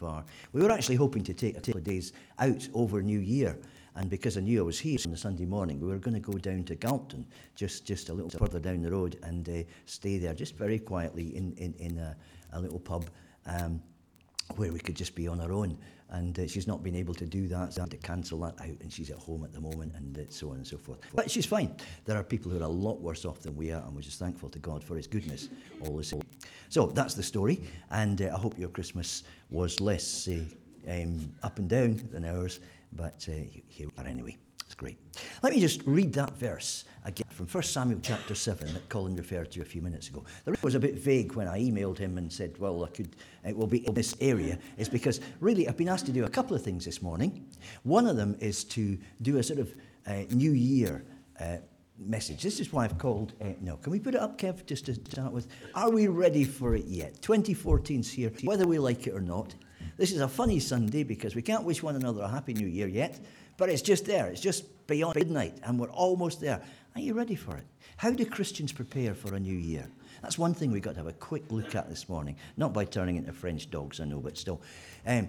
far. We were actually hoping to take a couple of days out over New Year. And because I knew I was here on the Sunday morning, we were going to go down to Galton, just, just a little further down the road, and uh, stay there just very quietly in, in, in a, a little pub um, where we could just be on our own. And uh, she's not been able to do that, so I had to cancel that out, and she's at home at the moment, and uh, so on and so forth. But she's fine. There are people who are a lot worse off than we are, and we're just thankful to God for His goodness all same. So that's the story, and uh, I hope your Christmas was less uh, um, up and down than ours, but uh, here we are anyway. It's great. Let me just read that verse again from 1 Samuel chapter 7 that Colin referred to a few minutes ago. The was a bit vague when I emailed him and said, well, I could, it will be in this area, is because really I've been asked to do a couple of things this morning. One of them is to do a sort of uh, New Year uh, message. This is why I've called. Uh, no, can we put it up, Kev, just to start with? Are we ready for it yet? 2014's here, whether we like it or not. This is a funny Sunday because we can't wish one another a happy new year yet. But it's just there. It's just beyond midnight, and we're almost there. Are you ready for it? How do Christians prepare for a new year? That's one thing we've got to have a quick look at this morning. Not by turning into French dogs, I know, but still. Um,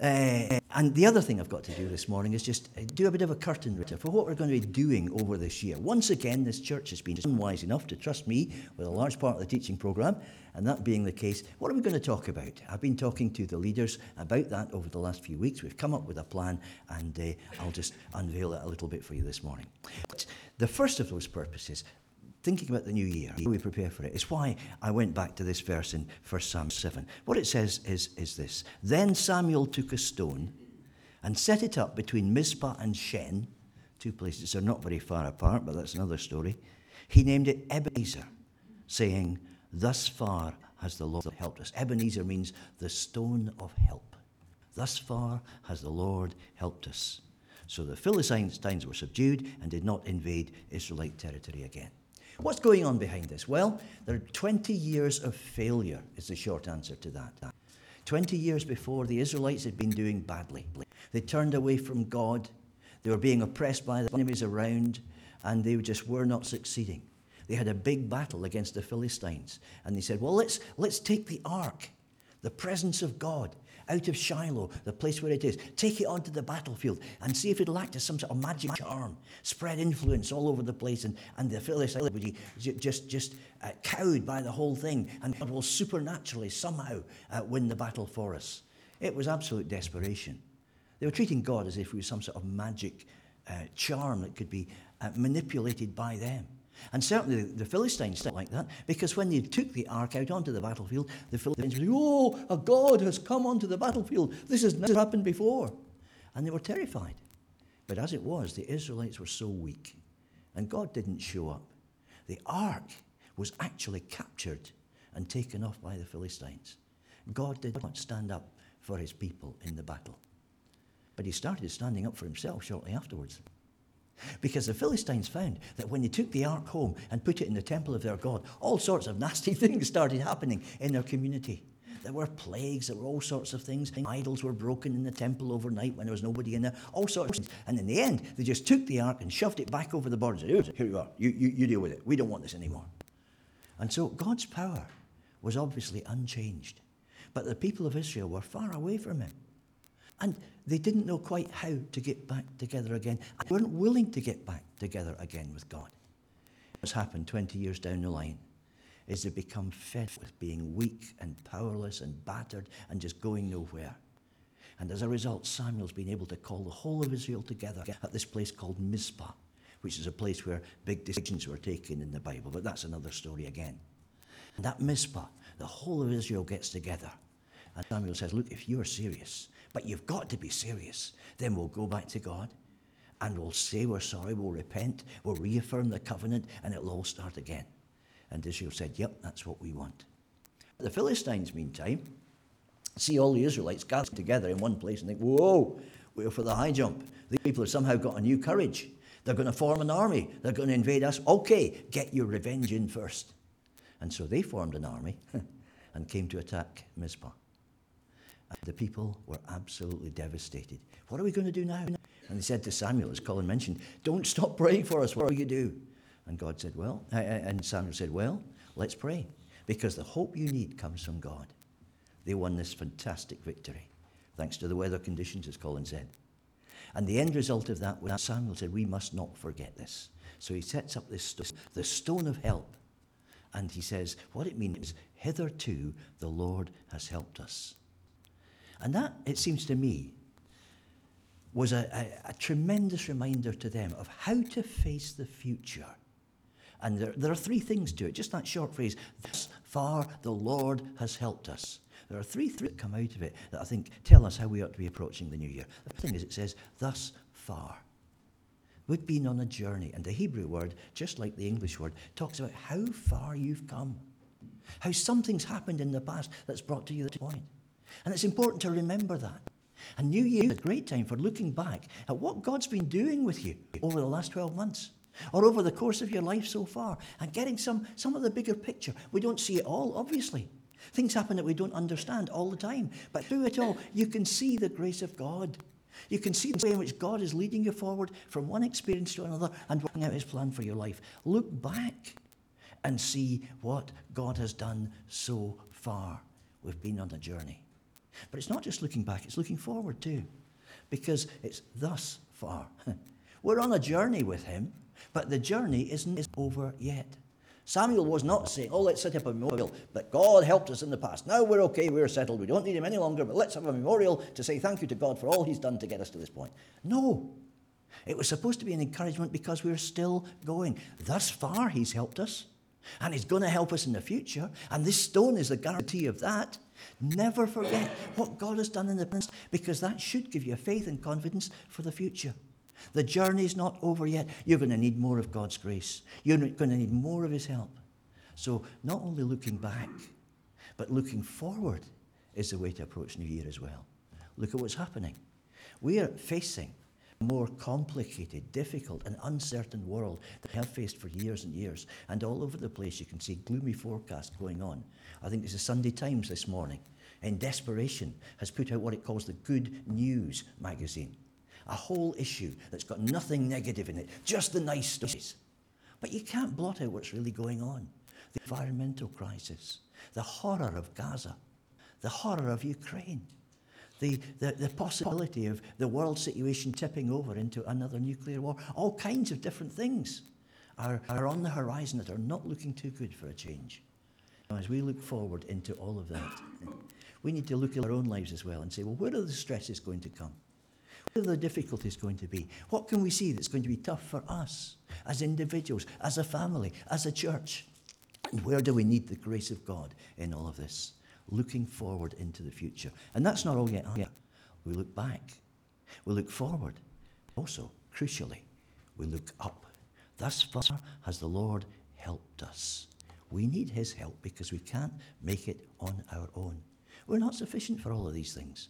uh, and the other thing I've got to do this morning is just uh, do a bit of a curtain raiser for what we're going to be doing over this year. Once again, this church has been unwise enough to trust me with a large part of the teaching programme, and that being the case, what are we going to talk about? I've been talking to the leaders about that over the last few weeks. We've come up with a plan, and uh, I'll just unveil it a little bit for you this morning. But the first of those purposes thinking about the new year, we prepare for it. it, is why I went back to this verse in 1 Samuel 7. What it says is, is this Then Samuel took a stone and set it up between Mizpah and Shen, two places that are not very far apart, but that's another story. He named it Ebenezer, saying, Thus far has the Lord helped us. Ebenezer means the stone of help. Thus far has the Lord helped us. So the Philistines were subdued and did not invade Israelite territory again. What's going on behind this? Well, there are 20 years of failure, is the short answer to that. 20 years before, the Israelites had been doing badly. They turned away from God, they were being oppressed by the enemies around, and they just were not succeeding. They had a big battle against the Philistines, and they said, Well, let's, let's take the ark, the presence of God, out of Shiloh, the place where it is, take it onto the battlefield and see if it'll act as some sort of magic charm, spread influence all over the place, and, and the Philistines would be just, just uh, cowed by the whole thing, and God will supernaturally somehow uh, win the battle for us. It was absolute desperation. They were treating God as if he was some sort of magic uh, charm that could be uh, manipulated by them. And certainly the Philistines didn't like that because when they took the ark out onto the battlefield, the Philistines were like, Oh, a God has come onto the battlefield. This has never happened before. And they were terrified. But as it was, the Israelites were so weak and God didn't show up. The ark was actually captured and taken off by the Philistines. God did not stand up for his people in the battle. But he started standing up for himself shortly afterwards. Because the Philistines found that when they took the ark home and put it in the temple of their God, all sorts of nasty things started happening in their community. There were plagues, there were all sorts of things. Idols were broken in the temple overnight when there was nobody in there, all sorts of things. And in the end, they just took the ark and shoved it back over the border. Here you are, you, you, you deal with it. We don't want this anymore. And so God's power was obviously unchanged. But the people of Israel were far away from him. And they didn't know quite how to get back together again. They weren't willing to get back together again with God. What's happened 20 years down the line is they become fed with being weak and powerless and battered and just going nowhere. And as a result, Samuel's been able to call the whole of Israel together at this place called Mizpah, which is a place where big decisions were taken in the Bible. But that's another story again. And at Mizpah, the whole of Israel gets together. And Samuel says, Look, if you're serious, but you've got to be serious. Then we'll go back to God and we'll say we're sorry, we'll repent, we'll reaffirm the covenant, and it'll all start again. And Israel said, Yep, that's what we want. The Philistines, meantime, see all the Israelites gathered together in one place and think, Whoa, we're for the high jump. These people have somehow got a new courage. They're going to form an army. They're going to invade us. Okay, get your revenge in first. And so they formed an army and came to attack Mizpah. The people were absolutely devastated. What are we going to do now? And they said to Samuel, as Colin mentioned, Don't stop praying for us. What will you do? And God said, Well, and Samuel said, Well, let's pray. Because the hope you need comes from God. They won this fantastic victory. thanks to the weather conditions, as Colin said. And the end result of that was Samuel said, We must not forget this. So he sets up this the stone of help. And he says, What it means is, hitherto the Lord has helped us. And that, it seems to me, was a, a, a tremendous reminder to them of how to face the future. And there, there are three things to it, just that short phrase, thus far the Lord has helped us. There are three things that come out of it that I think tell us how we ought to be approaching the new year. The first thing is it says, thus far. We've been on a journey, and the Hebrew word, just like the English word, talks about how far you've come, how something's happened in the past that's brought to you this point. And it's important to remember that. And New Year is a great time for looking back at what God's been doing with you over the last 12 months or over the course of your life so far and getting some, some of the bigger picture. We don't see it all, obviously. Things happen that we don't understand all the time. But through it all, you can see the grace of God. You can see the way in which God is leading you forward from one experience to another and working out his plan for your life. Look back and see what God has done so far. We've been on a journey. But it's not just looking back, it's looking forward too. Because it's thus far. We're on a journey with him, but the journey isn't over yet. Samuel was not saying, oh, let's set up a memorial, but God helped us in the past. Now we're okay, we're settled, we don't need him any longer, but let's have a memorial to say thank you to God for all he's done to get us to this point. No. It was supposed to be an encouragement because we're still going. Thus far, he's helped us, and he's going to help us in the future, and this stone is the guarantee of that. Never forget what God has done in the past because that should give you faith and confidence for the future. The journey's not over yet. You're going to need more of God's grace. You're going to need more of His help. So, not only looking back, but looking forward is the way to approach New Year as well. Look at what's happening. We are facing more complicated, difficult, and uncertain world that we have faced for years and years. And all over the place, you can see gloomy forecasts going on. I think it's the Sunday Times this morning, in desperation, has put out what it calls the Good News magazine a whole issue that's got nothing negative in it, just the nice stories. But you can't blot out what's really going on the environmental crisis, the horror of Gaza, the horror of Ukraine, the, the, the possibility of the world situation tipping over into another nuclear war. All kinds of different things are, are on the horizon that are not looking too good for a change. As we look forward into all of that, we need to look at our own lives as well and say, well, where are the stresses going to come? What are the difficulties going to be? What can we see that's going to be tough for us as individuals, as a family, as a church? And where do we need the grace of God in all of this? Looking forward into the future. And that's not all yet. We look back. We look forward. Also, crucially, we look up. Thus far has the Lord helped us. We need his help because we can't make it on our own. We're not sufficient for all of these things.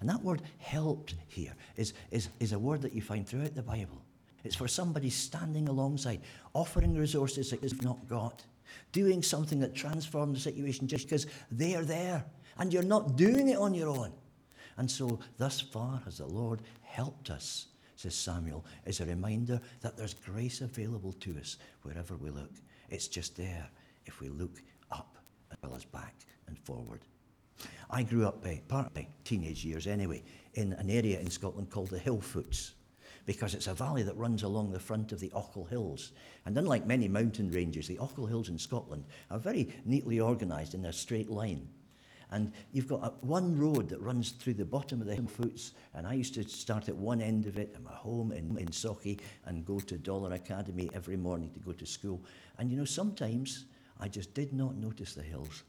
And that word helped here is, is, is a word that you find throughout the Bible. It's for somebody standing alongside, offering resources that you've not got, doing something that transforms the situation just because they're there and you're not doing it on your own. And so, thus far has the Lord helped us, says Samuel, is a reminder that there's grace available to us wherever we look. It's just there if we look up as well as back and forward. I grew up, uh, part of my teenage years anyway, in an area in Scotland called the Hillfoots, because it's a valley that runs along the front of the Ochil Hills. And unlike many mountain ranges, the Ochil Hills in Scotland are very neatly organised in a straight line. And you've got a, one road that runs through the bottom of the Hillfoots, and I used to start at one end of it at my home in, in Sauchie and go to Dollar Academy every morning to go to school. And you know, sometimes I just did not notice the hills.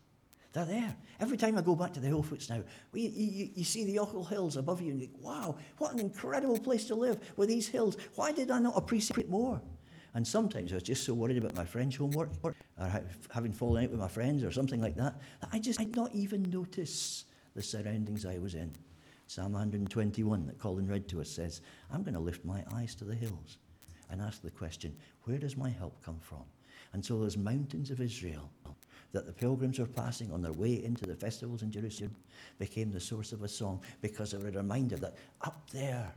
They're there. Every time I go back to the Hillfoots now, you, you, you see the Ochil Hills above you and you think, wow, what an incredible place to live with these hills. Why did I not appreciate it more? And sometimes I was just so worried about my French homework or having fallen out with my friends or something like that, that I just did not even notice the surroundings I was in. Psalm 121 that Colin read to us says, I'm going to lift my eyes to the hills and ask the question, where does my help come from? And so those mountains of Israel that the pilgrims were passing on their way into the festivals in Jerusalem became the source of a song because were a reminder that up there,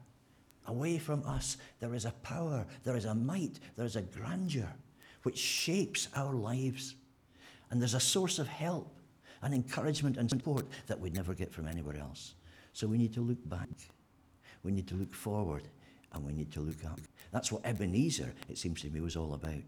away from us, there is a power, there is a might, there is a grandeur which shapes our lives. And there's a source of help and encouragement and support that we'd never get from anywhere else. So we need to look back. We need to look forward. And we need to look up. That's what Ebenezer, it seems to me, was all about.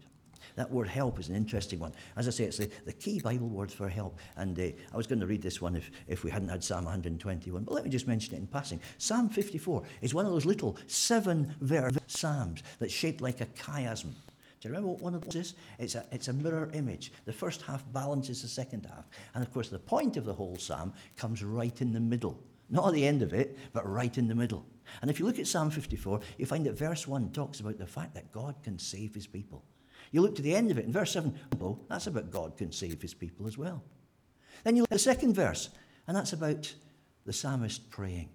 That word help is an interesting one. As I say, it's the, the key Bible word for help. And uh, I was going to read this one if, if we hadn't had Psalm 121, but let me just mention it in passing. Psalm 54 is one of those little seven verse psalms that's shaped like a chiasm. Do you remember what one of those is? It's a, it's a mirror image. The first half balances the second half. And of course, the point of the whole psalm comes right in the middle. Not at the end of it, but right in the middle. And if you look at Psalm 54, you find that verse 1 talks about the fact that God can save his people. You look to the end of it in verse 7, oh, that's about God can save his people as well. Then you look at the second verse, and that's about the psalmist praying.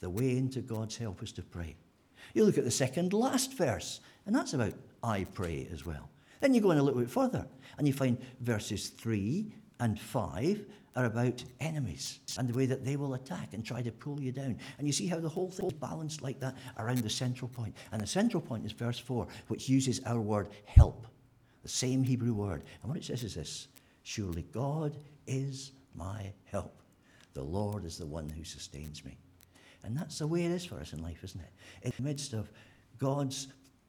The way into God's help is to pray. You look at the second last verse, and that's about I pray as well. Then you go in a little bit further, and you find verses 3 and 5 are about enemies and the way that they will attack and try to pull you down. And you see how the whole thing is balanced like that around the central point. And the central point is verse 4, which uses our word help, the same Hebrew word. And what it says is this Surely God is my help. The Lord is the one who sustains me. And that's the way it is for us in life, isn't it? In the midst of God's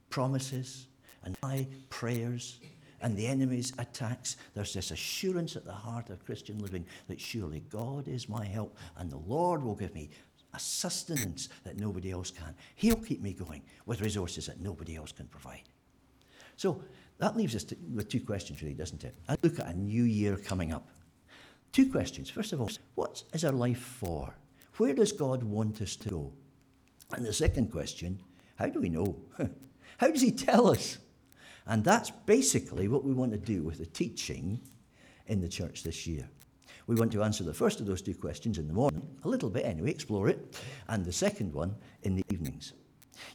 promises and my prayers and the enemy's attacks, there's this assurance at the heart of Christian living that surely God is my help and the Lord will give me a sustenance that nobody else can. He'll keep me going with resources that nobody else can provide. So that leaves us to, with two questions, really, doesn't it? I look at a new year coming up. Two questions. First of all, what is our life for? Where does God want us to go? And the second question, how do we know? how does He tell us? And that's basically what we want to do with the teaching in the church this year. We want to answer the first of those two questions in the morning, a little bit anyway, explore it, and the second one in the evenings.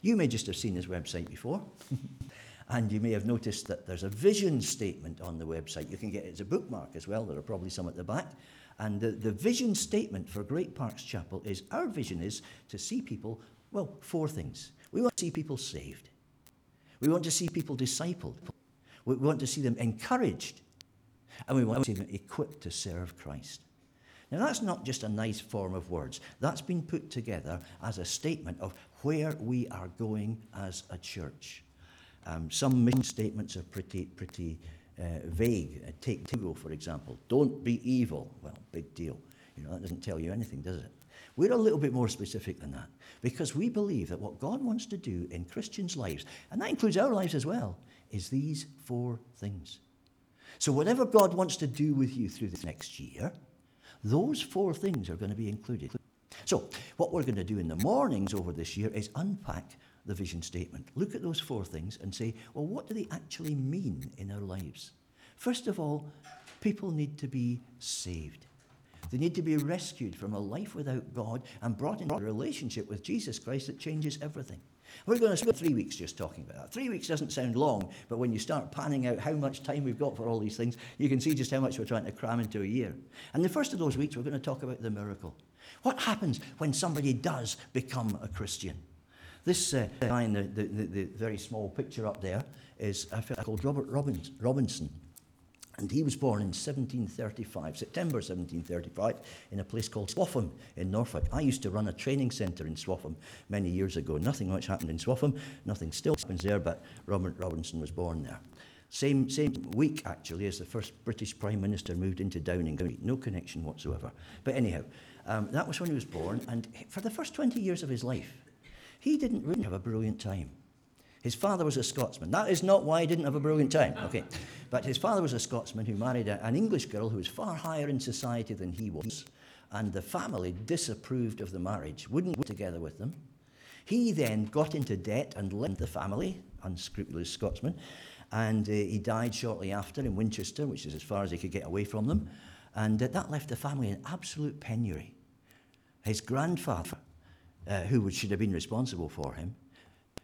You may just have seen this website before, and you may have noticed that there's a vision statement on the website. You can get it as a bookmark as well, there are probably some at the back. And the, the vision statement for Great Parks Chapel is our vision is to see people, well, four things. We want to see people saved. We want to see people discipled. We want to see them encouraged. And we want to see them equipped to serve Christ. Now, that's not just a nice form of words. That's been put together as a statement of where we are going as a church. Um, some mission statements are pretty, pretty uh, vague. Uh, take Tigo, for example. Don't be evil. Well, big deal. You know, that doesn't tell you anything, does it? We're a little bit more specific than that because we believe that what God wants to do in Christians' lives, and that includes our lives as well, is these four things. So, whatever God wants to do with you through this next year, those four things are going to be included. So, what we're going to do in the mornings over this year is unpack the vision statement. Look at those four things and say, well, what do they actually mean in our lives? First of all, people need to be saved. They need to be rescued from a life without God and brought into a relationship with Jesus Christ that changes everything. We're going to spend three weeks just talking about that. Three weeks doesn't sound long, but when you start panning out how much time we've got for all these things, you can see just how much we're trying to cram into a year. And the first of those weeks, we're going to talk about the miracle. What happens when somebody does become a Christian? This uh, guy in the, the, the, the, very small picture up there is a fellow called Robert Robinson. And he was born in 1735, September 1735, in a place called Swaffham in Norfolk. I used to run a training centre in Swaffham many years ago. Nothing much happened in Swaffham, nothing still happens there, but Robert Robinson was born there. Same, same week, actually, as the first British Prime Minister moved into Downing County. No connection whatsoever. But anyhow, um, that was when he was born, and for the first 20 years of his life, he didn't really have a brilliant time. His father was a Scotsman. That is not why he didn't have a brilliant time, okay? But his father was a Scotsman who married a, an English girl who was far higher in society than he was, and the family disapproved of the marriage, wouldn't work together with them. He then got into debt and lent the family, unscrupulous Scotsman, and uh, he died shortly after in Winchester, which is as far as he could get away from them. And uh, that left the family in absolute penury. His grandfather, uh, who should have been responsible for him,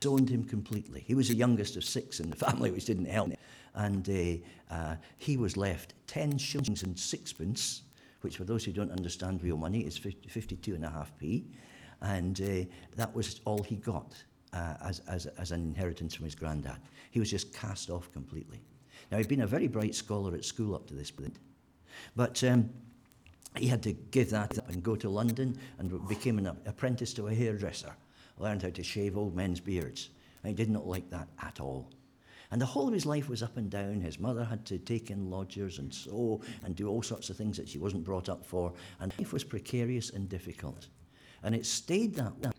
disowned him completely. He was the youngest of six in the family, which didn't help. And uh, uh, he was left 10 shillings and sixpence, which for those who don't understand real money is 50, 52 and a half p. And uh, that was all he got uh, as, as, as an inheritance from his granddad. He was just cast off completely. Now, he'd been a very bright scholar at school up to this point. But um, he had to give that up and go to London and became an apprentice to a hairdresser, learned how to shave old men's beards. And he did not like that at all. And the whole of his life was up and down. His mother had to take in lodgers and sew and do all sorts of things that she wasn't brought up for. And life was precarious and difficult. And it stayed that way.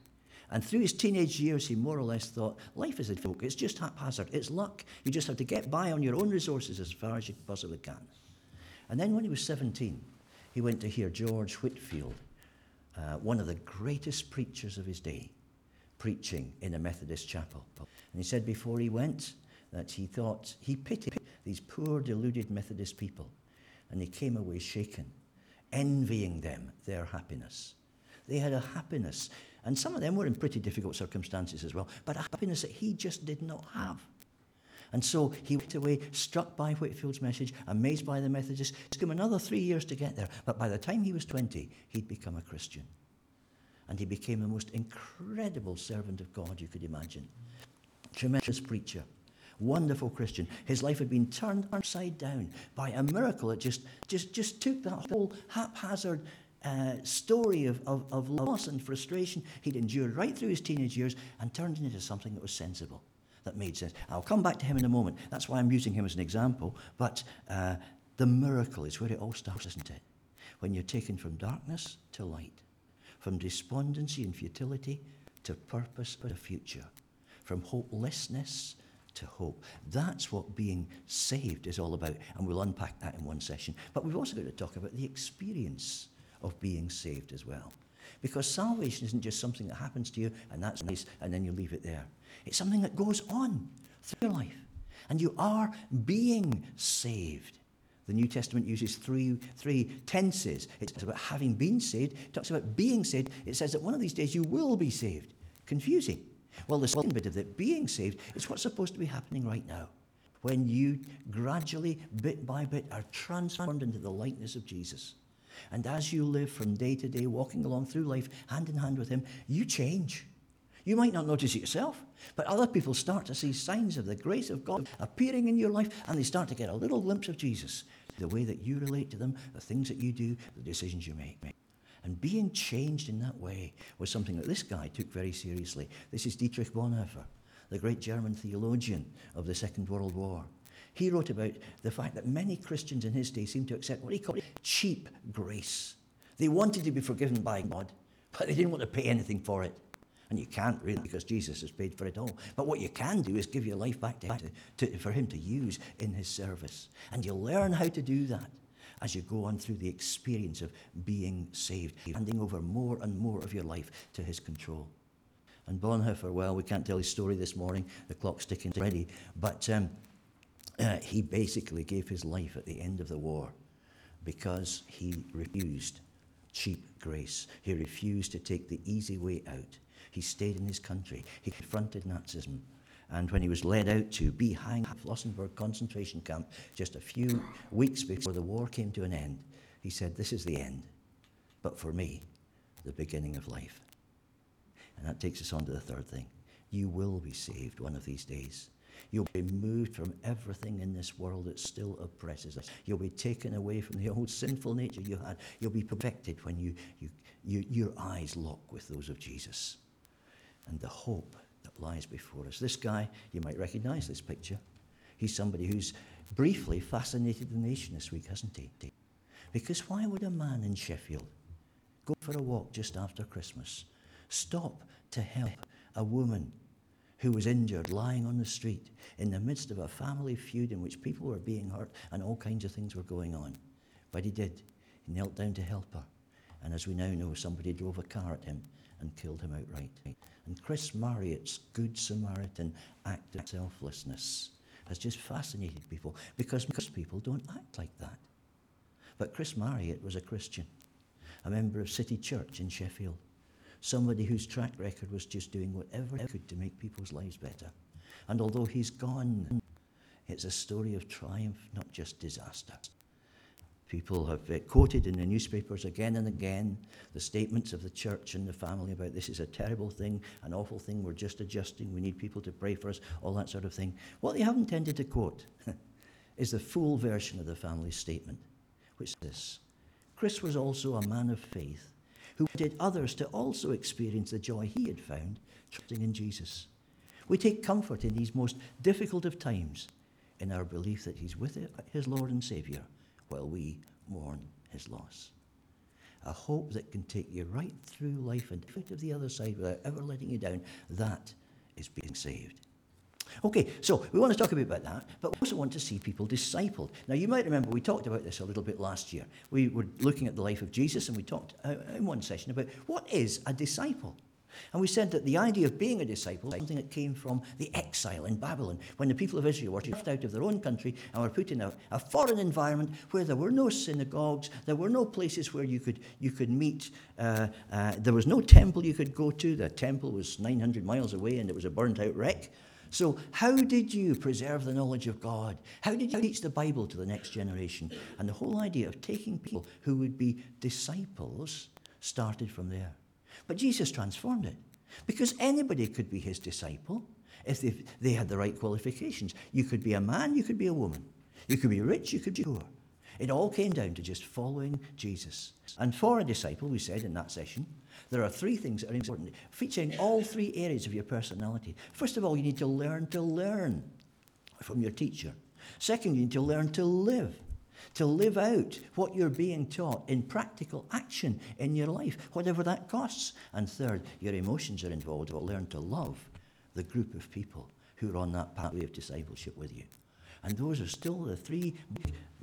And through his teenage years, he more or less thought life is a joke. It's just haphazard. It's luck. You just have to get by on your own resources as far as you possibly can. And then when he was 17, he went to hear George Whitefield, uh, one of the greatest preachers of his day, preaching in a Methodist chapel. And he said before he went, that he thought he pitied these poor, deluded Methodist people. And he came away shaken, envying them their happiness. They had a happiness, and some of them were in pretty difficult circumstances as well, but a happiness that he just did not have. And so he went away, struck by Whitefield's message, amazed by the Methodists. It took him another three years to get there, but by the time he was 20, he'd become a Christian. And he became the most incredible servant of God you could imagine. Tremendous preacher wonderful Christian. His life had been turned upside down by a miracle. It just, just, just took that whole haphazard uh, story of, of, of loss and frustration he'd endured right through his teenage years and turned it into something that was sensible, that made sense. I'll come back to him in a moment. That's why I'm using him as an example. But uh, the miracle is where it all starts, isn't it? When you're taken from darkness to light, from despondency and futility to purpose and a future, from hopelessness to hope. That's what being saved is all about. And we'll unpack that in one session. But we've also got to talk about the experience of being saved as well. Because salvation isn't just something that happens to you and that's nice and then you leave it there. It's something that goes on through your life. And you are being saved. The New Testament uses three, three tenses. It talks about having been saved, it talks about being saved. It says that one of these days you will be saved. Confusing. Well, the second bit of it, being saved, is what's supposed to be happening right now. When you gradually, bit by bit, are transformed into the likeness of Jesus. And as you live from day to day, walking along through life, hand in hand with Him, you change. You might not notice it yourself, but other people start to see signs of the grace of God appearing in your life, and they start to get a little glimpse of Jesus. The way that you relate to them, the things that you do, the decisions you make. And being changed in that way was something that this guy took very seriously. This is Dietrich Bonhoeffer, the great German theologian of the Second World War. He wrote about the fact that many Christians in his day seemed to accept what he called cheap grace. They wanted to be forgiven by God, but they didn't want to pay anything for it. And you can't really because Jesus has paid for it all. But what you can do is give your life back to, to, to, for Him to use in His service. And you learn how to do that as you go on through the experience of being saved, handing over more and more of your life to his control. And Bonhoeffer, well, we can't tell his story this morning, the clock's ticking already, but um, uh, he basically gave his life at the end of the war because he refused cheap grace. He refused to take the easy way out. He stayed in his country. He confronted Nazism. And when he was led out to be hanged at Flossenburg concentration camp just a few weeks before the war came to an end, he said, This is the end, but for me, the beginning of life. And that takes us on to the third thing. You will be saved one of these days. You'll be moved from everything in this world that still oppresses us. You'll be taken away from the old sinful nature you had. You'll be perfected when you, you, you, your eyes lock with those of Jesus. And the hope that lies before us. This guy, you might recognize this picture. He's somebody who's briefly fascinated the nation this week, hasn't he? Because why would a man in Sheffield go for a walk just after Christmas, stop to help a woman who was injured lying on the street in the midst of a family feud in which people were being hurt and all kinds of things were going on? But he did. He knelt down to help her. And as we now know, somebody drove a car at him and killed him outright. And Chris Marriott's Good Samaritan act of selflessness has just fascinated people because most people don't act like that. But Chris Marriott was a Christian, a member of City Church in Sheffield, somebody whose track record was just doing whatever he could to make people's lives better. And although he's gone, it's a story of triumph, not just disaster. People have uh, quoted in the newspapers again and again the statements of the church and the family about this is a terrible thing, an awful thing, we're just adjusting, we need people to pray for us, all that sort of thing. What they haven't tended to quote is the full version of the family statement, which is this Chris was also a man of faith who wanted others to also experience the joy he had found trusting in Jesus. We take comfort in these most difficult of times in our belief that he's with his Lord and Saviour while we mourn his loss. A hope that can take you right through life and out of the other side without ever letting you down. That is being saved. Okay, so we want to talk a bit about that, but we also want to see people discipled. Now, you might remember we talked about this a little bit last year. We were looking at the life of Jesus, and we talked uh, in one session about what is a disciple. And we said that the idea of being a disciple is something that came from the exile in Babylon, when the people of Israel were left out of their own country and were put in a, a, foreign environment where there were no synagogues, there were no places where you could, you could meet, uh, uh, there was no temple you could go to. The temple was 900 miles away and it was a burnt out wreck. So, how did you preserve the knowledge of God? How did you teach the Bible to the next generation? And the whole idea of taking people who would be disciples started from there. But Jesus transformed it because anybody could be his disciple if they, they had the right qualifications. You could be a man, you could be a woman. You could be rich, you could be poor. It all came down to just following Jesus. And for a disciple, we said in that session, there are three things that are important, featuring all three areas of your personality. First of all, you need to learn to learn from your teacher. Second, you need to learn to live, to live out what you're being taught in practical action in your life, whatever that costs. And third, your emotions are involved. Well, learn to love the group of people who are on that pathway of discipleship with you. And those are still the three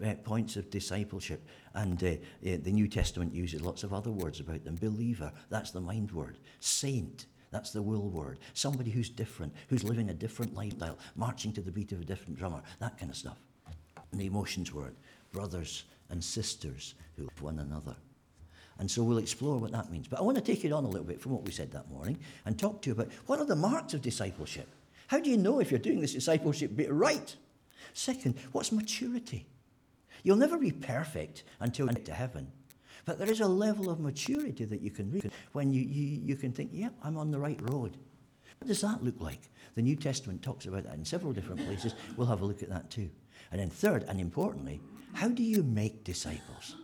uh, points of discipleship. And uh, uh, the New Testament uses lots of other words about them. Believer, that's the mind word. Saint, that's the will word. Somebody who's different, who's living a different lifestyle, marching to the beat of a different drummer, that kind of stuff. And the emotions word. Brothers and sisters who love one another. And so we'll explore what that means. But I want to take it on a little bit from what we said that morning and talk to you about what are the marks of discipleship? How do you know if you're doing this discipleship bit right? Second, what's maturity? You'll never be perfect until you get to heaven. But there is a level of maturity that you can reach when you, you, you can think, yep, yeah, I'm on the right road. What does that look like? The New Testament talks about that in several different places. We'll have a look at that too. And then, third, and importantly, how do you make disciples?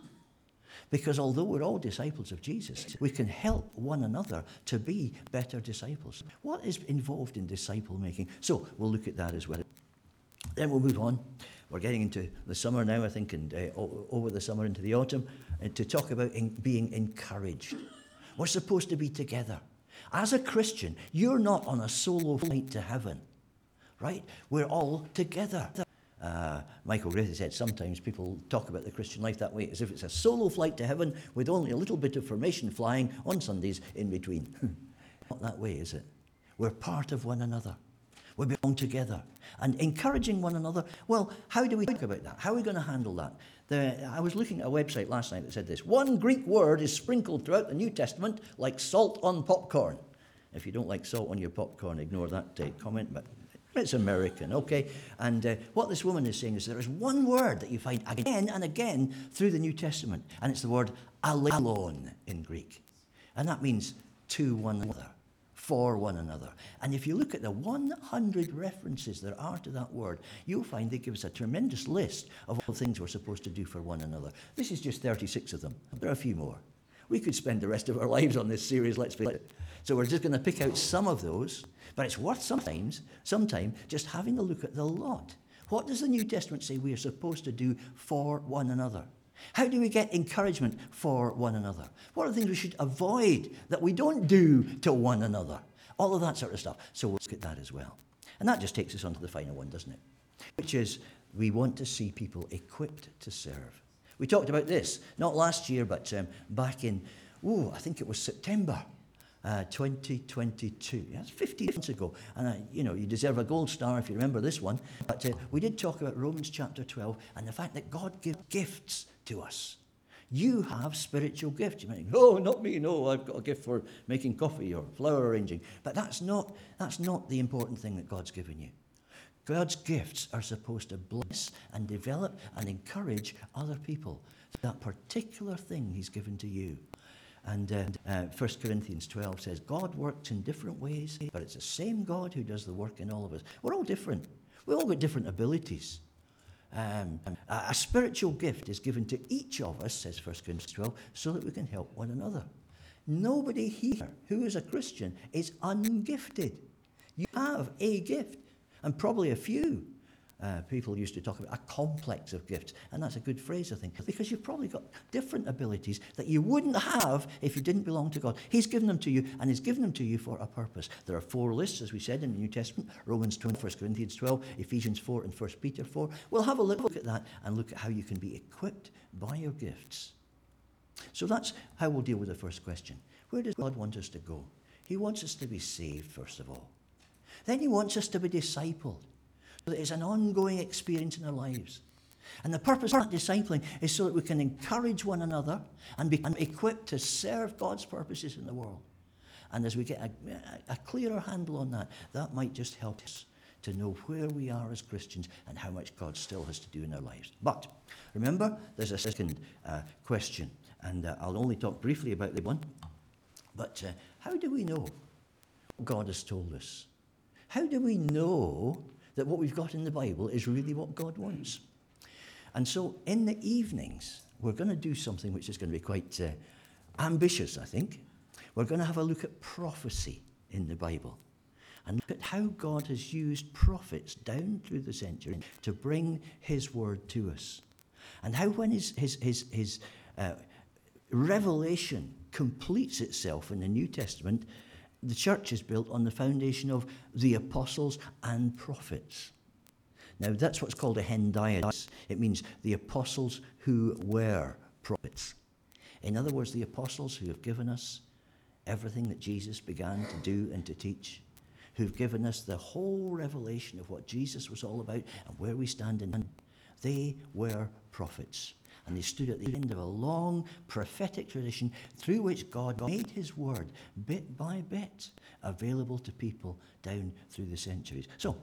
Because although we're all disciples of Jesus, we can help one another to be better disciples. What is involved in disciple making? So we'll look at that as well. Then we'll move on. We're getting into the summer now, I think, and uh, over the summer into the autumn, uh, to talk about in being encouraged. We're supposed to be together. As a Christian, you're not on a solo flight to heaven, right? We're all together. Uh, Michael Griffith said sometimes people talk about the Christian life that way as if it's a solo flight to heaven with only a little bit of formation flying on Sundays in between. Not that way, is it? We're part of one another. We belong together. And encouraging one another, well, how do we think about that? How are we going to handle that? The, I was looking at a website last night that said this one Greek word is sprinkled throughout the New Testament like salt on popcorn. If you don't like salt on your popcorn, ignore that uh, comment, but it's American, okay? And uh, what this woman is saying is there is one word that you find again and again through the New Testament, and it's the word allelon in Greek. And that means to one another for one another. And if you look at the 100 references there are to that word, you'll find they give us a tremendous list of all things we're supposed to do for one another. This is just 36 of them. There are a few more. We could spend the rest of our lives on this series, let's face it. So we're just going to pick out some of those, but it's worth sometimes, sometime, just having a look at the lot. What does the New Testament say we are supposed to do for one another? How do we get encouragement for one another? What are the things we should avoid that we don't do to one another? All of that sort of stuff. So we'll look at that as well. And that just takes us on to the final one, doesn't it? Which is we want to see people equipped to serve. We talked about this, not last year, but um, back in, oh, I think it was September uh, 2022. That's 50 months ago. And, uh, you know, you deserve a gold star if you remember this one. But uh, we did talk about Romans chapter 12 and the fact that God gives gifts to us. You have spiritual gifts. You might think, oh, not me. No, I've got a gift for making coffee or flower arranging. But that's not, that's not the important thing that God's given you. God's gifts are supposed to bless and develop and encourage other people. That particular thing He's given to you. And uh, uh, 1 Corinthians 12 says, God works in different ways, but it's the same God who does the work in all of us. We're all different. We've all got different abilities. Um, a, a spiritual gift is given to each of us, says 1 Corinthians 12, so that we can help one another. Nobody here who is a Christian is ungifted. You have a gift, and probably a few. Uh, people used to talk about a complex of gifts, and that's a good phrase, I think, because you've probably got different abilities that you wouldn't have if you didn't belong to God. He's given them to you, and He's given them to you for a purpose. There are four lists, as we said in the New Testament Romans 20, 1 Corinthians 12, Ephesians 4, and 1 Peter 4. We'll have a look at that and look at how you can be equipped by your gifts. So that's how we'll deal with the first question. Where does God want us to go? He wants us to be saved, first of all. Then He wants us to be discipled. So it's an ongoing experience in our lives. And the purpose of that discipling is so that we can encourage one another and be equipped to serve God's purposes in the world. And as we get a, a, clearer handle on that, that might just help us to know where we are as Christians and how much God still has to do in our lives. But remember, there's a second uh, question, and uh, I'll only talk briefly about the one. But uh, how do we know what God has told us? How do we know that what we've got in the Bible is really what God wants. And so in the evenings, we're going to do something which is going to be quite uh, ambitious, I think. We're going to have a look at prophecy in the Bible and look at how God has used prophets down through the century to bring his word to us. And how, when his, his, his, his uh, revelation completes itself in the New Testament, the church is built on the foundation of the apostles and prophets. Now, that's what's called a hendiadys. It means the apostles who were prophets. In other words, the apostles who have given us everything that Jesus began to do and to teach, who've given us the whole revelation of what Jesus was all about and where we stand in. They were prophets and they stood at the end of a long prophetic tradition through which God made his word bit by bit available to people down through the centuries. So,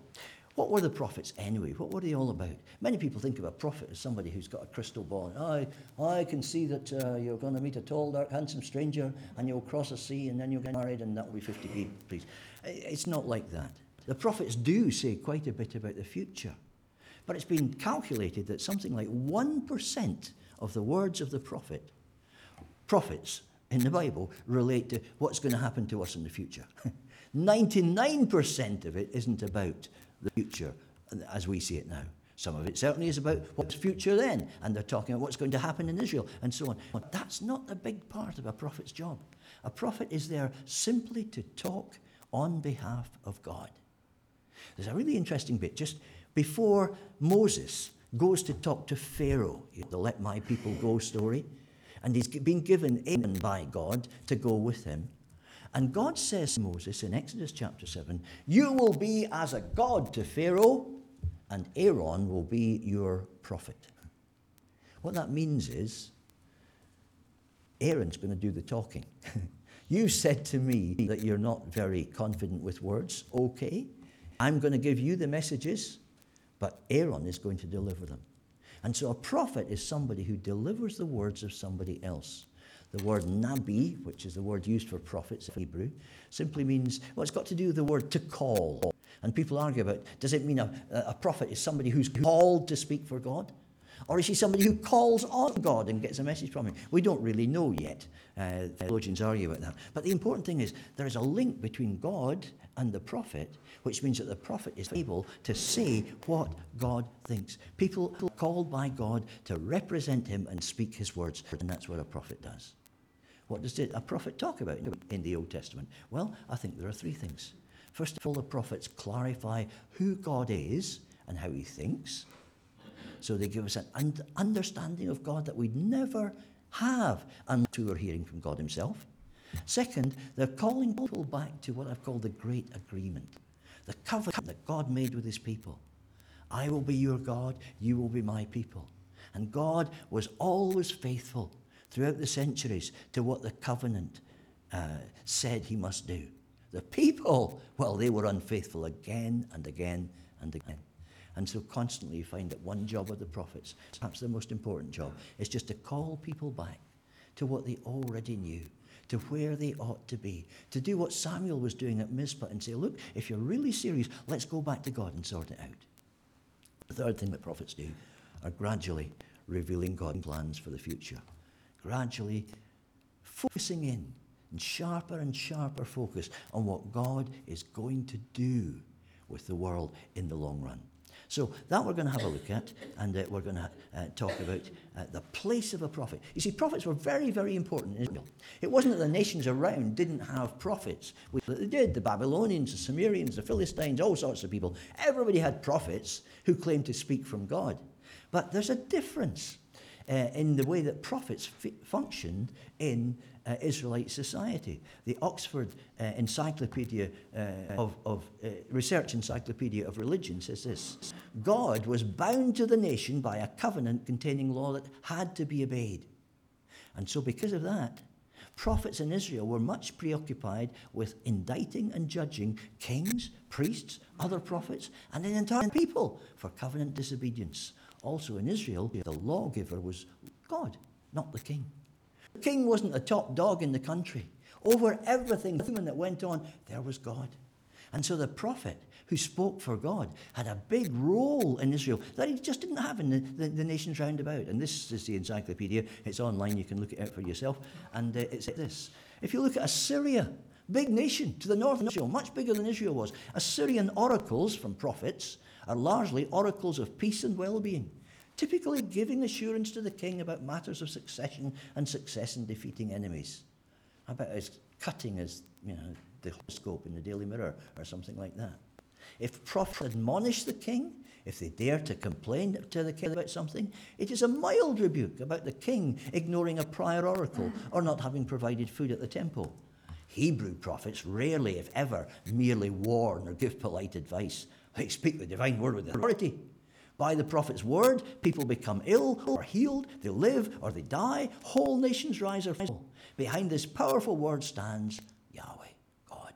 what were the prophets anyway? What were they all about? Many people think of a prophet as somebody who's got a crystal ball. I, I can see that uh, you're going to meet a tall, dark, handsome stranger and you'll cross a sea and then you'll get married and that will be 50p, please. It's not like that. The prophets do say quite a bit about the future. But it's been calculated that something like 1% of the words of the prophet, prophets in the Bible, relate to what's going to happen to us in the future. 99% of it isn't about the future as we see it now. Some of it certainly is about what's future then, and they're talking about what's going to happen in Israel and so on. But that's not the big part of a prophet's job. A prophet is there simply to talk on behalf of God. There's a really interesting bit just before Moses goes to talk to Pharaoh, the let my people go story. And he's been given Aaron by God to go with him. And God says to Moses in Exodus chapter 7, You will be as a god to Pharaoh, and Aaron will be your prophet. What that means is, Aaron's going to do the talking. you said to me that you're not very confident with words. Okay. I'm going to give you the messages but Aaron is going to deliver them. And so a prophet is somebody who delivers the words of somebody else. The word nabi, which is the word used for prophets in Hebrew, simply means, well, it's got to do with the word to call. And people argue about does it mean a, a prophet is somebody who's called to speak for God? Or is he somebody who calls on God and gets a message from him? We don't really know yet. Uh, theologians argue about that. But the important thing is there is a link between God and the prophet, which means that the prophet is able to say what God thinks. People called by God to represent him and speak his words, and that's what a prophet does. What does a prophet talk about in the Old Testament? Well, I think there are three things. First of all, the prophets clarify who God is and how he thinks. So they give us an understanding of God that we'd never have we were hearing from God Himself. Second, they're calling people back to what I've called the great agreement, the covenant that God made with His people. I will be your God, you will be my people. And God was always faithful throughout the centuries to what the covenant uh, said He must do. The people, well, they were unfaithful again and again and again. And so constantly you find that one job of the prophets, perhaps the most important job, is just to call people back to what they already knew, to where they ought to be, to do what Samuel was doing at Mizpah and say, look, if you're really serious, let's go back to God and sort it out. The third thing that prophets do, are gradually revealing God's plans for the future. Gradually focusing in and sharper and sharper focus on what God is going to do with the world in the long run. So that we're going to have a look at, and uh, we're going to uh, talk about uh, the place of a prophet. You see, prophets were very, very important in Israel. It wasn't that the nations around didn't have prophets. They did. The Babylonians, the Sumerians, the Philistines, all sorts of people. Everybody had prophets who claimed to speak from God. But there's a difference uh, in the way that prophets f- functioned in uh, Israelite society. The Oxford uh, Encyclopedia uh, of, of uh, Research Encyclopedia of Religion says this God was bound to the nation by a covenant containing law that had to be obeyed. And so, because of that, prophets in Israel were much preoccupied with indicting and judging kings, priests, other prophets, and an entire people for covenant disobedience. Also in Israel, the lawgiver was God, not the king. The king wasn't the top dog in the country. Over everything that went on, there was God. And so the prophet who spoke for God had a big role in Israel that he just didn't have in the, the, the nations round about. And this is the encyclopedia. It's online. You can look it out for yourself. And uh, it's this. If you look at Assyria, big nation to the north of Israel, much bigger than Israel was, Assyrian oracles from prophets are largely oracles of peace and well being, typically giving assurance to the king about matters of succession and success in defeating enemies. About as cutting as you know, the horoscope in the Daily Mirror or something like that. If prophets admonish the king, if they dare to complain to the king about something, it is a mild rebuke about the king ignoring a prior oracle or not having provided food at the temple. Hebrew prophets rarely, if ever, merely warn or give polite advice. They speak the divine word with authority. By the prophet's word, people become ill or healed, they live or they die, whole nations rise or fall. Behind this powerful word stands Yahweh, God.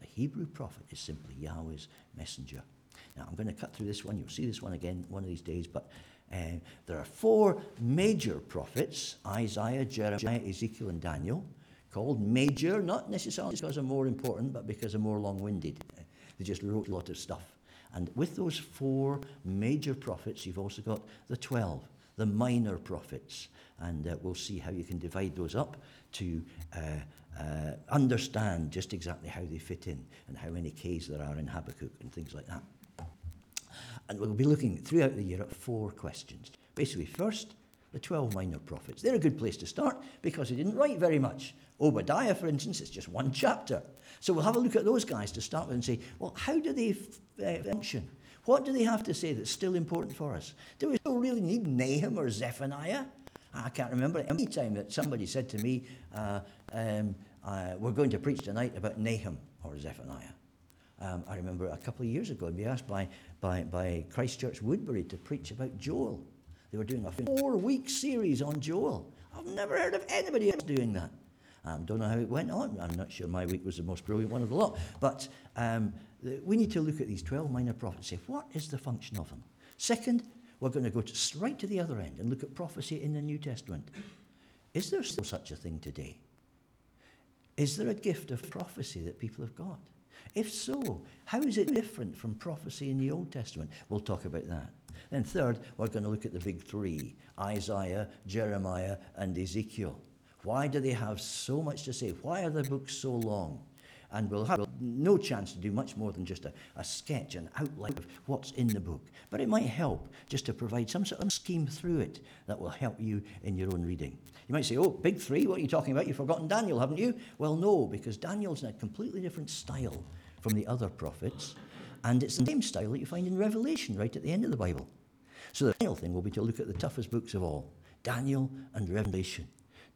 The Hebrew prophet is simply Yahweh's messenger. Now, I'm going to cut through this one. You'll see this one again one of these days, but uh, there are four major prophets Isaiah, Jeremiah, Ezekiel, and Daniel, called major, not necessarily because they're more important, but because they're more long winded. They just wrote a lot of stuff. And with those four major prophets, you've also got the 12, the minor prophets. And uh, we'll see how you can divide those up to uh, uh, understand just exactly how they fit in and how many Ks there are in Habakkuk and things like that. And we'll be looking throughout the year at four questions. Basically, first, the 12 minor prophets. They're a good place to start because they didn't write very much. Obadiah, for instance, it's just one chapter. So we'll have a look at those guys to start with and say, well, how do they uh, function? What do they have to say that's still important for us? Do we still really need Nahum or Zephaniah? I can't remember any time that somebody said to me, uh, um, uh, we're going to preach tonight about Nahum or Zephaniah. Um, I remember a couple of years ago, I'd be asked by, by, by Christchurch Woodbury to preach about Joel. They were doing a four week series on Joel. I've never heard of anybody else doing that. Um, don't know how it went on. I'm not sure my week was the most brilliant one of the lot. But um, the, we need to look at these 12 minor prophets and say, what is the function of them? Second, we're going to go to, right to the other end and look at prophecy in the New Testament. Is there still such a thing today? Is there a gift of prophecy that people have got? If so, how is it different from prophecy in the Old Testament? We'll talk about that. Then, third, we're going to look at the big three Isaiah, Jeremiah, and Ezekiel. Why do they have so much to say? Why are the books so long? And we'll have no chance to do much more than just a, a sketch, an outline of what's in the book. But it might help just to provide some sort of scheme through it that will help you in your own reading. You might say, oh, big three, what are you talking about? You've forgotten Daniel, haven't you? Well, no, because Daniel's in a completely different style from the other prophets. And it's the same style that you find in Revelation, right at the end of the Bible. So the final thing will be to look at the toughest books of all Daniel and Revelation.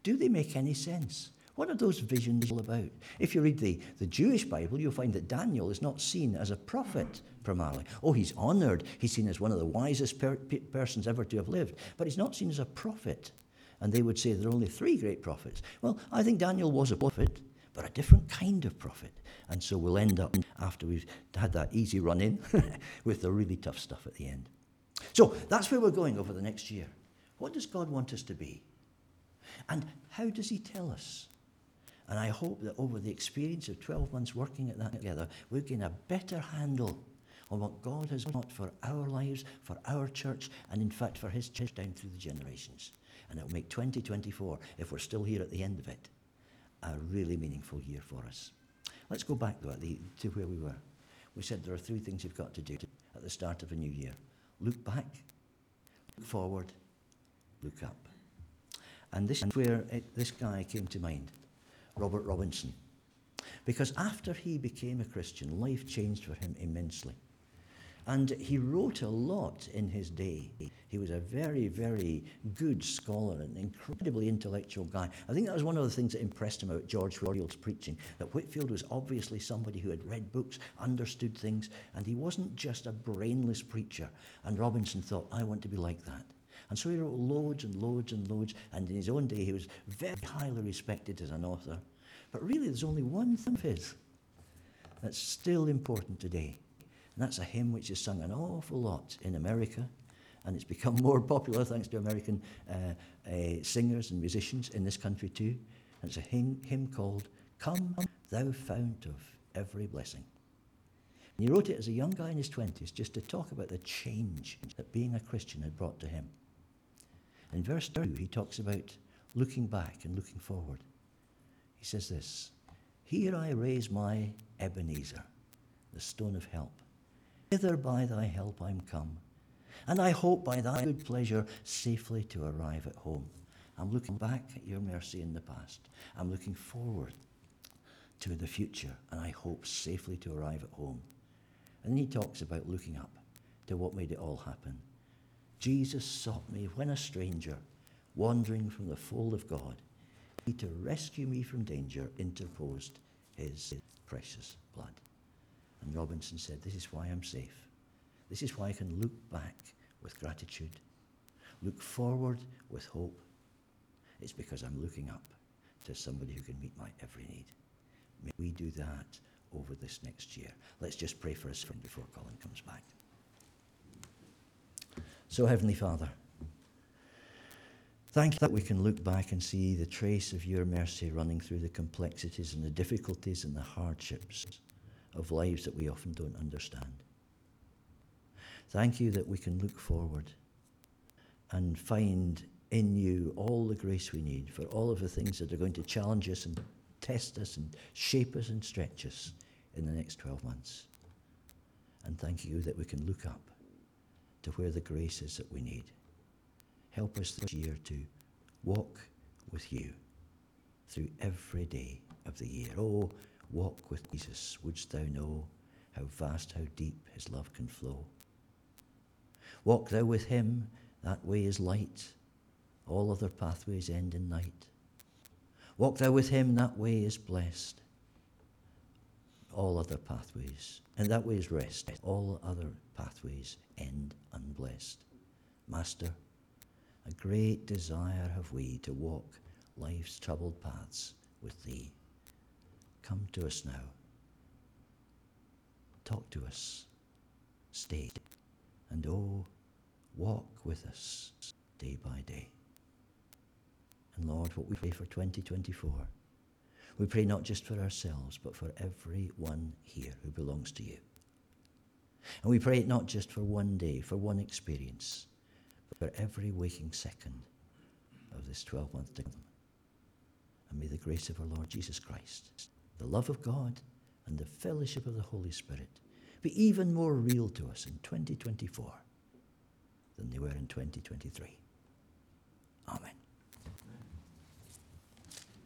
Do they make any sense? What are those visions all about? If you read the, the Jewish Bible, you'll find that Daniel is not seen as a prophet primarily. Oh, he's honored. He's seen as one of the wisest per- persons ever to have lived. But he's not seen as a prophet. And they would say there are only three great prophets. Well, I think Daniel was a prophet, but a different kind of prophet. And so we'll end up, after we've had that easy run in, with the really tough stuff at the end. So that's where we're going over the next year. What does God want us to be? And how does He tell us? And I hope that over the experience of 12 months working at that together, we'll gain a better handle on what God has got for our lives, for our church, and in fact for His church down through the generations. And it'll make 2024, if we're still here at the end of it, a really meaningful year for us. Let's go back, though, the, to where we were. We said there are three things you've got to do at the start of a new year look back, look forward, look up. And this is where it, this guy came to mind, Robert Robinson. Because after he became a Christian, life changed for him immensely. And he wrote a lot in his day. He was a very, very good scholar and incredibly intellectual guy. I think that was one of the things that impressed him about George Whitefield's preaching, that Whitefield was obviously somebody who had read books, understood things, and he wasn't just a brainless preacher. And Robinson thought, I want to be like that. And so he wrote loads and loads and loads, and in his own day he was very highly respected as an author. But really, there's only one thing of his that's still important today. And that's a hymn which is sung an awful lot in America, and it's become more popular thanks to American uh, uh, singers and musicians in this country too. And it's a hymn, hymn called Come, Thou Fount of Every Blessing. And he wrote it as a young guy in his 20s just to talk about the change that being a Christian had brought to him. In verse 2, he talks about looking back and looking forward. He says this Here I raise my Ebenezer, the stone of help. Hither by thy help I'm come, and I hope by thy good pleasure safely to arrive at home. I'm looking back at your mercy in the past. I'm looking forward to the future, and I hope safely to arrive at home. And then he talks about looking up to what made it all happen. Jesus sought me when a stranger, wandering from the fold of God. He, to rescue me from danger, interposed his precious blood. And Robinson said, This is why I'm safe. This is why I can look back with gratitude, look forward with hope. It's because I'm looking up to somebody who can meet my every need. May we do that over this next year. Let's just pray for us before Colin comes back. So, Heavenly Father, thank you that we can look back and see the trace of your mercy running through the complexities and the difficulties and the hardships of lives that we often don't understand. Thank you that we can look forward and find in you all the grace we need for all of the things that are going to challenge us and test us and shape us and stretch us in the next 12 months. And thank you that we can look up to where the grace is that we need. Help us this year to walk with you through every day of the year. Oh, walk with Jesus. Wouldst thou know how vast, how deep his love can flow? Walk thou with him, that way is light. All other pathways end in night. Walk thou with him, that way is blessed. All other pathways, and that way is rest. All other pathways end unblessed. Master, a great desire have we to walk life's troubled paths with thee. Come to us now. Talk to us. Stay. And oh, walk with us day by day. And Lord, what we pray for 2024, we pray not just for ourselves, but for everyone here who belongs to you. And we pray it not just for one day, for one experience, but for every waking second of this 12 month term. And may the grace of our Lord Jesus Christ, the love of God, and the fellowship of the Holy Spirit be even more real to us in 2024 than they were in 2023.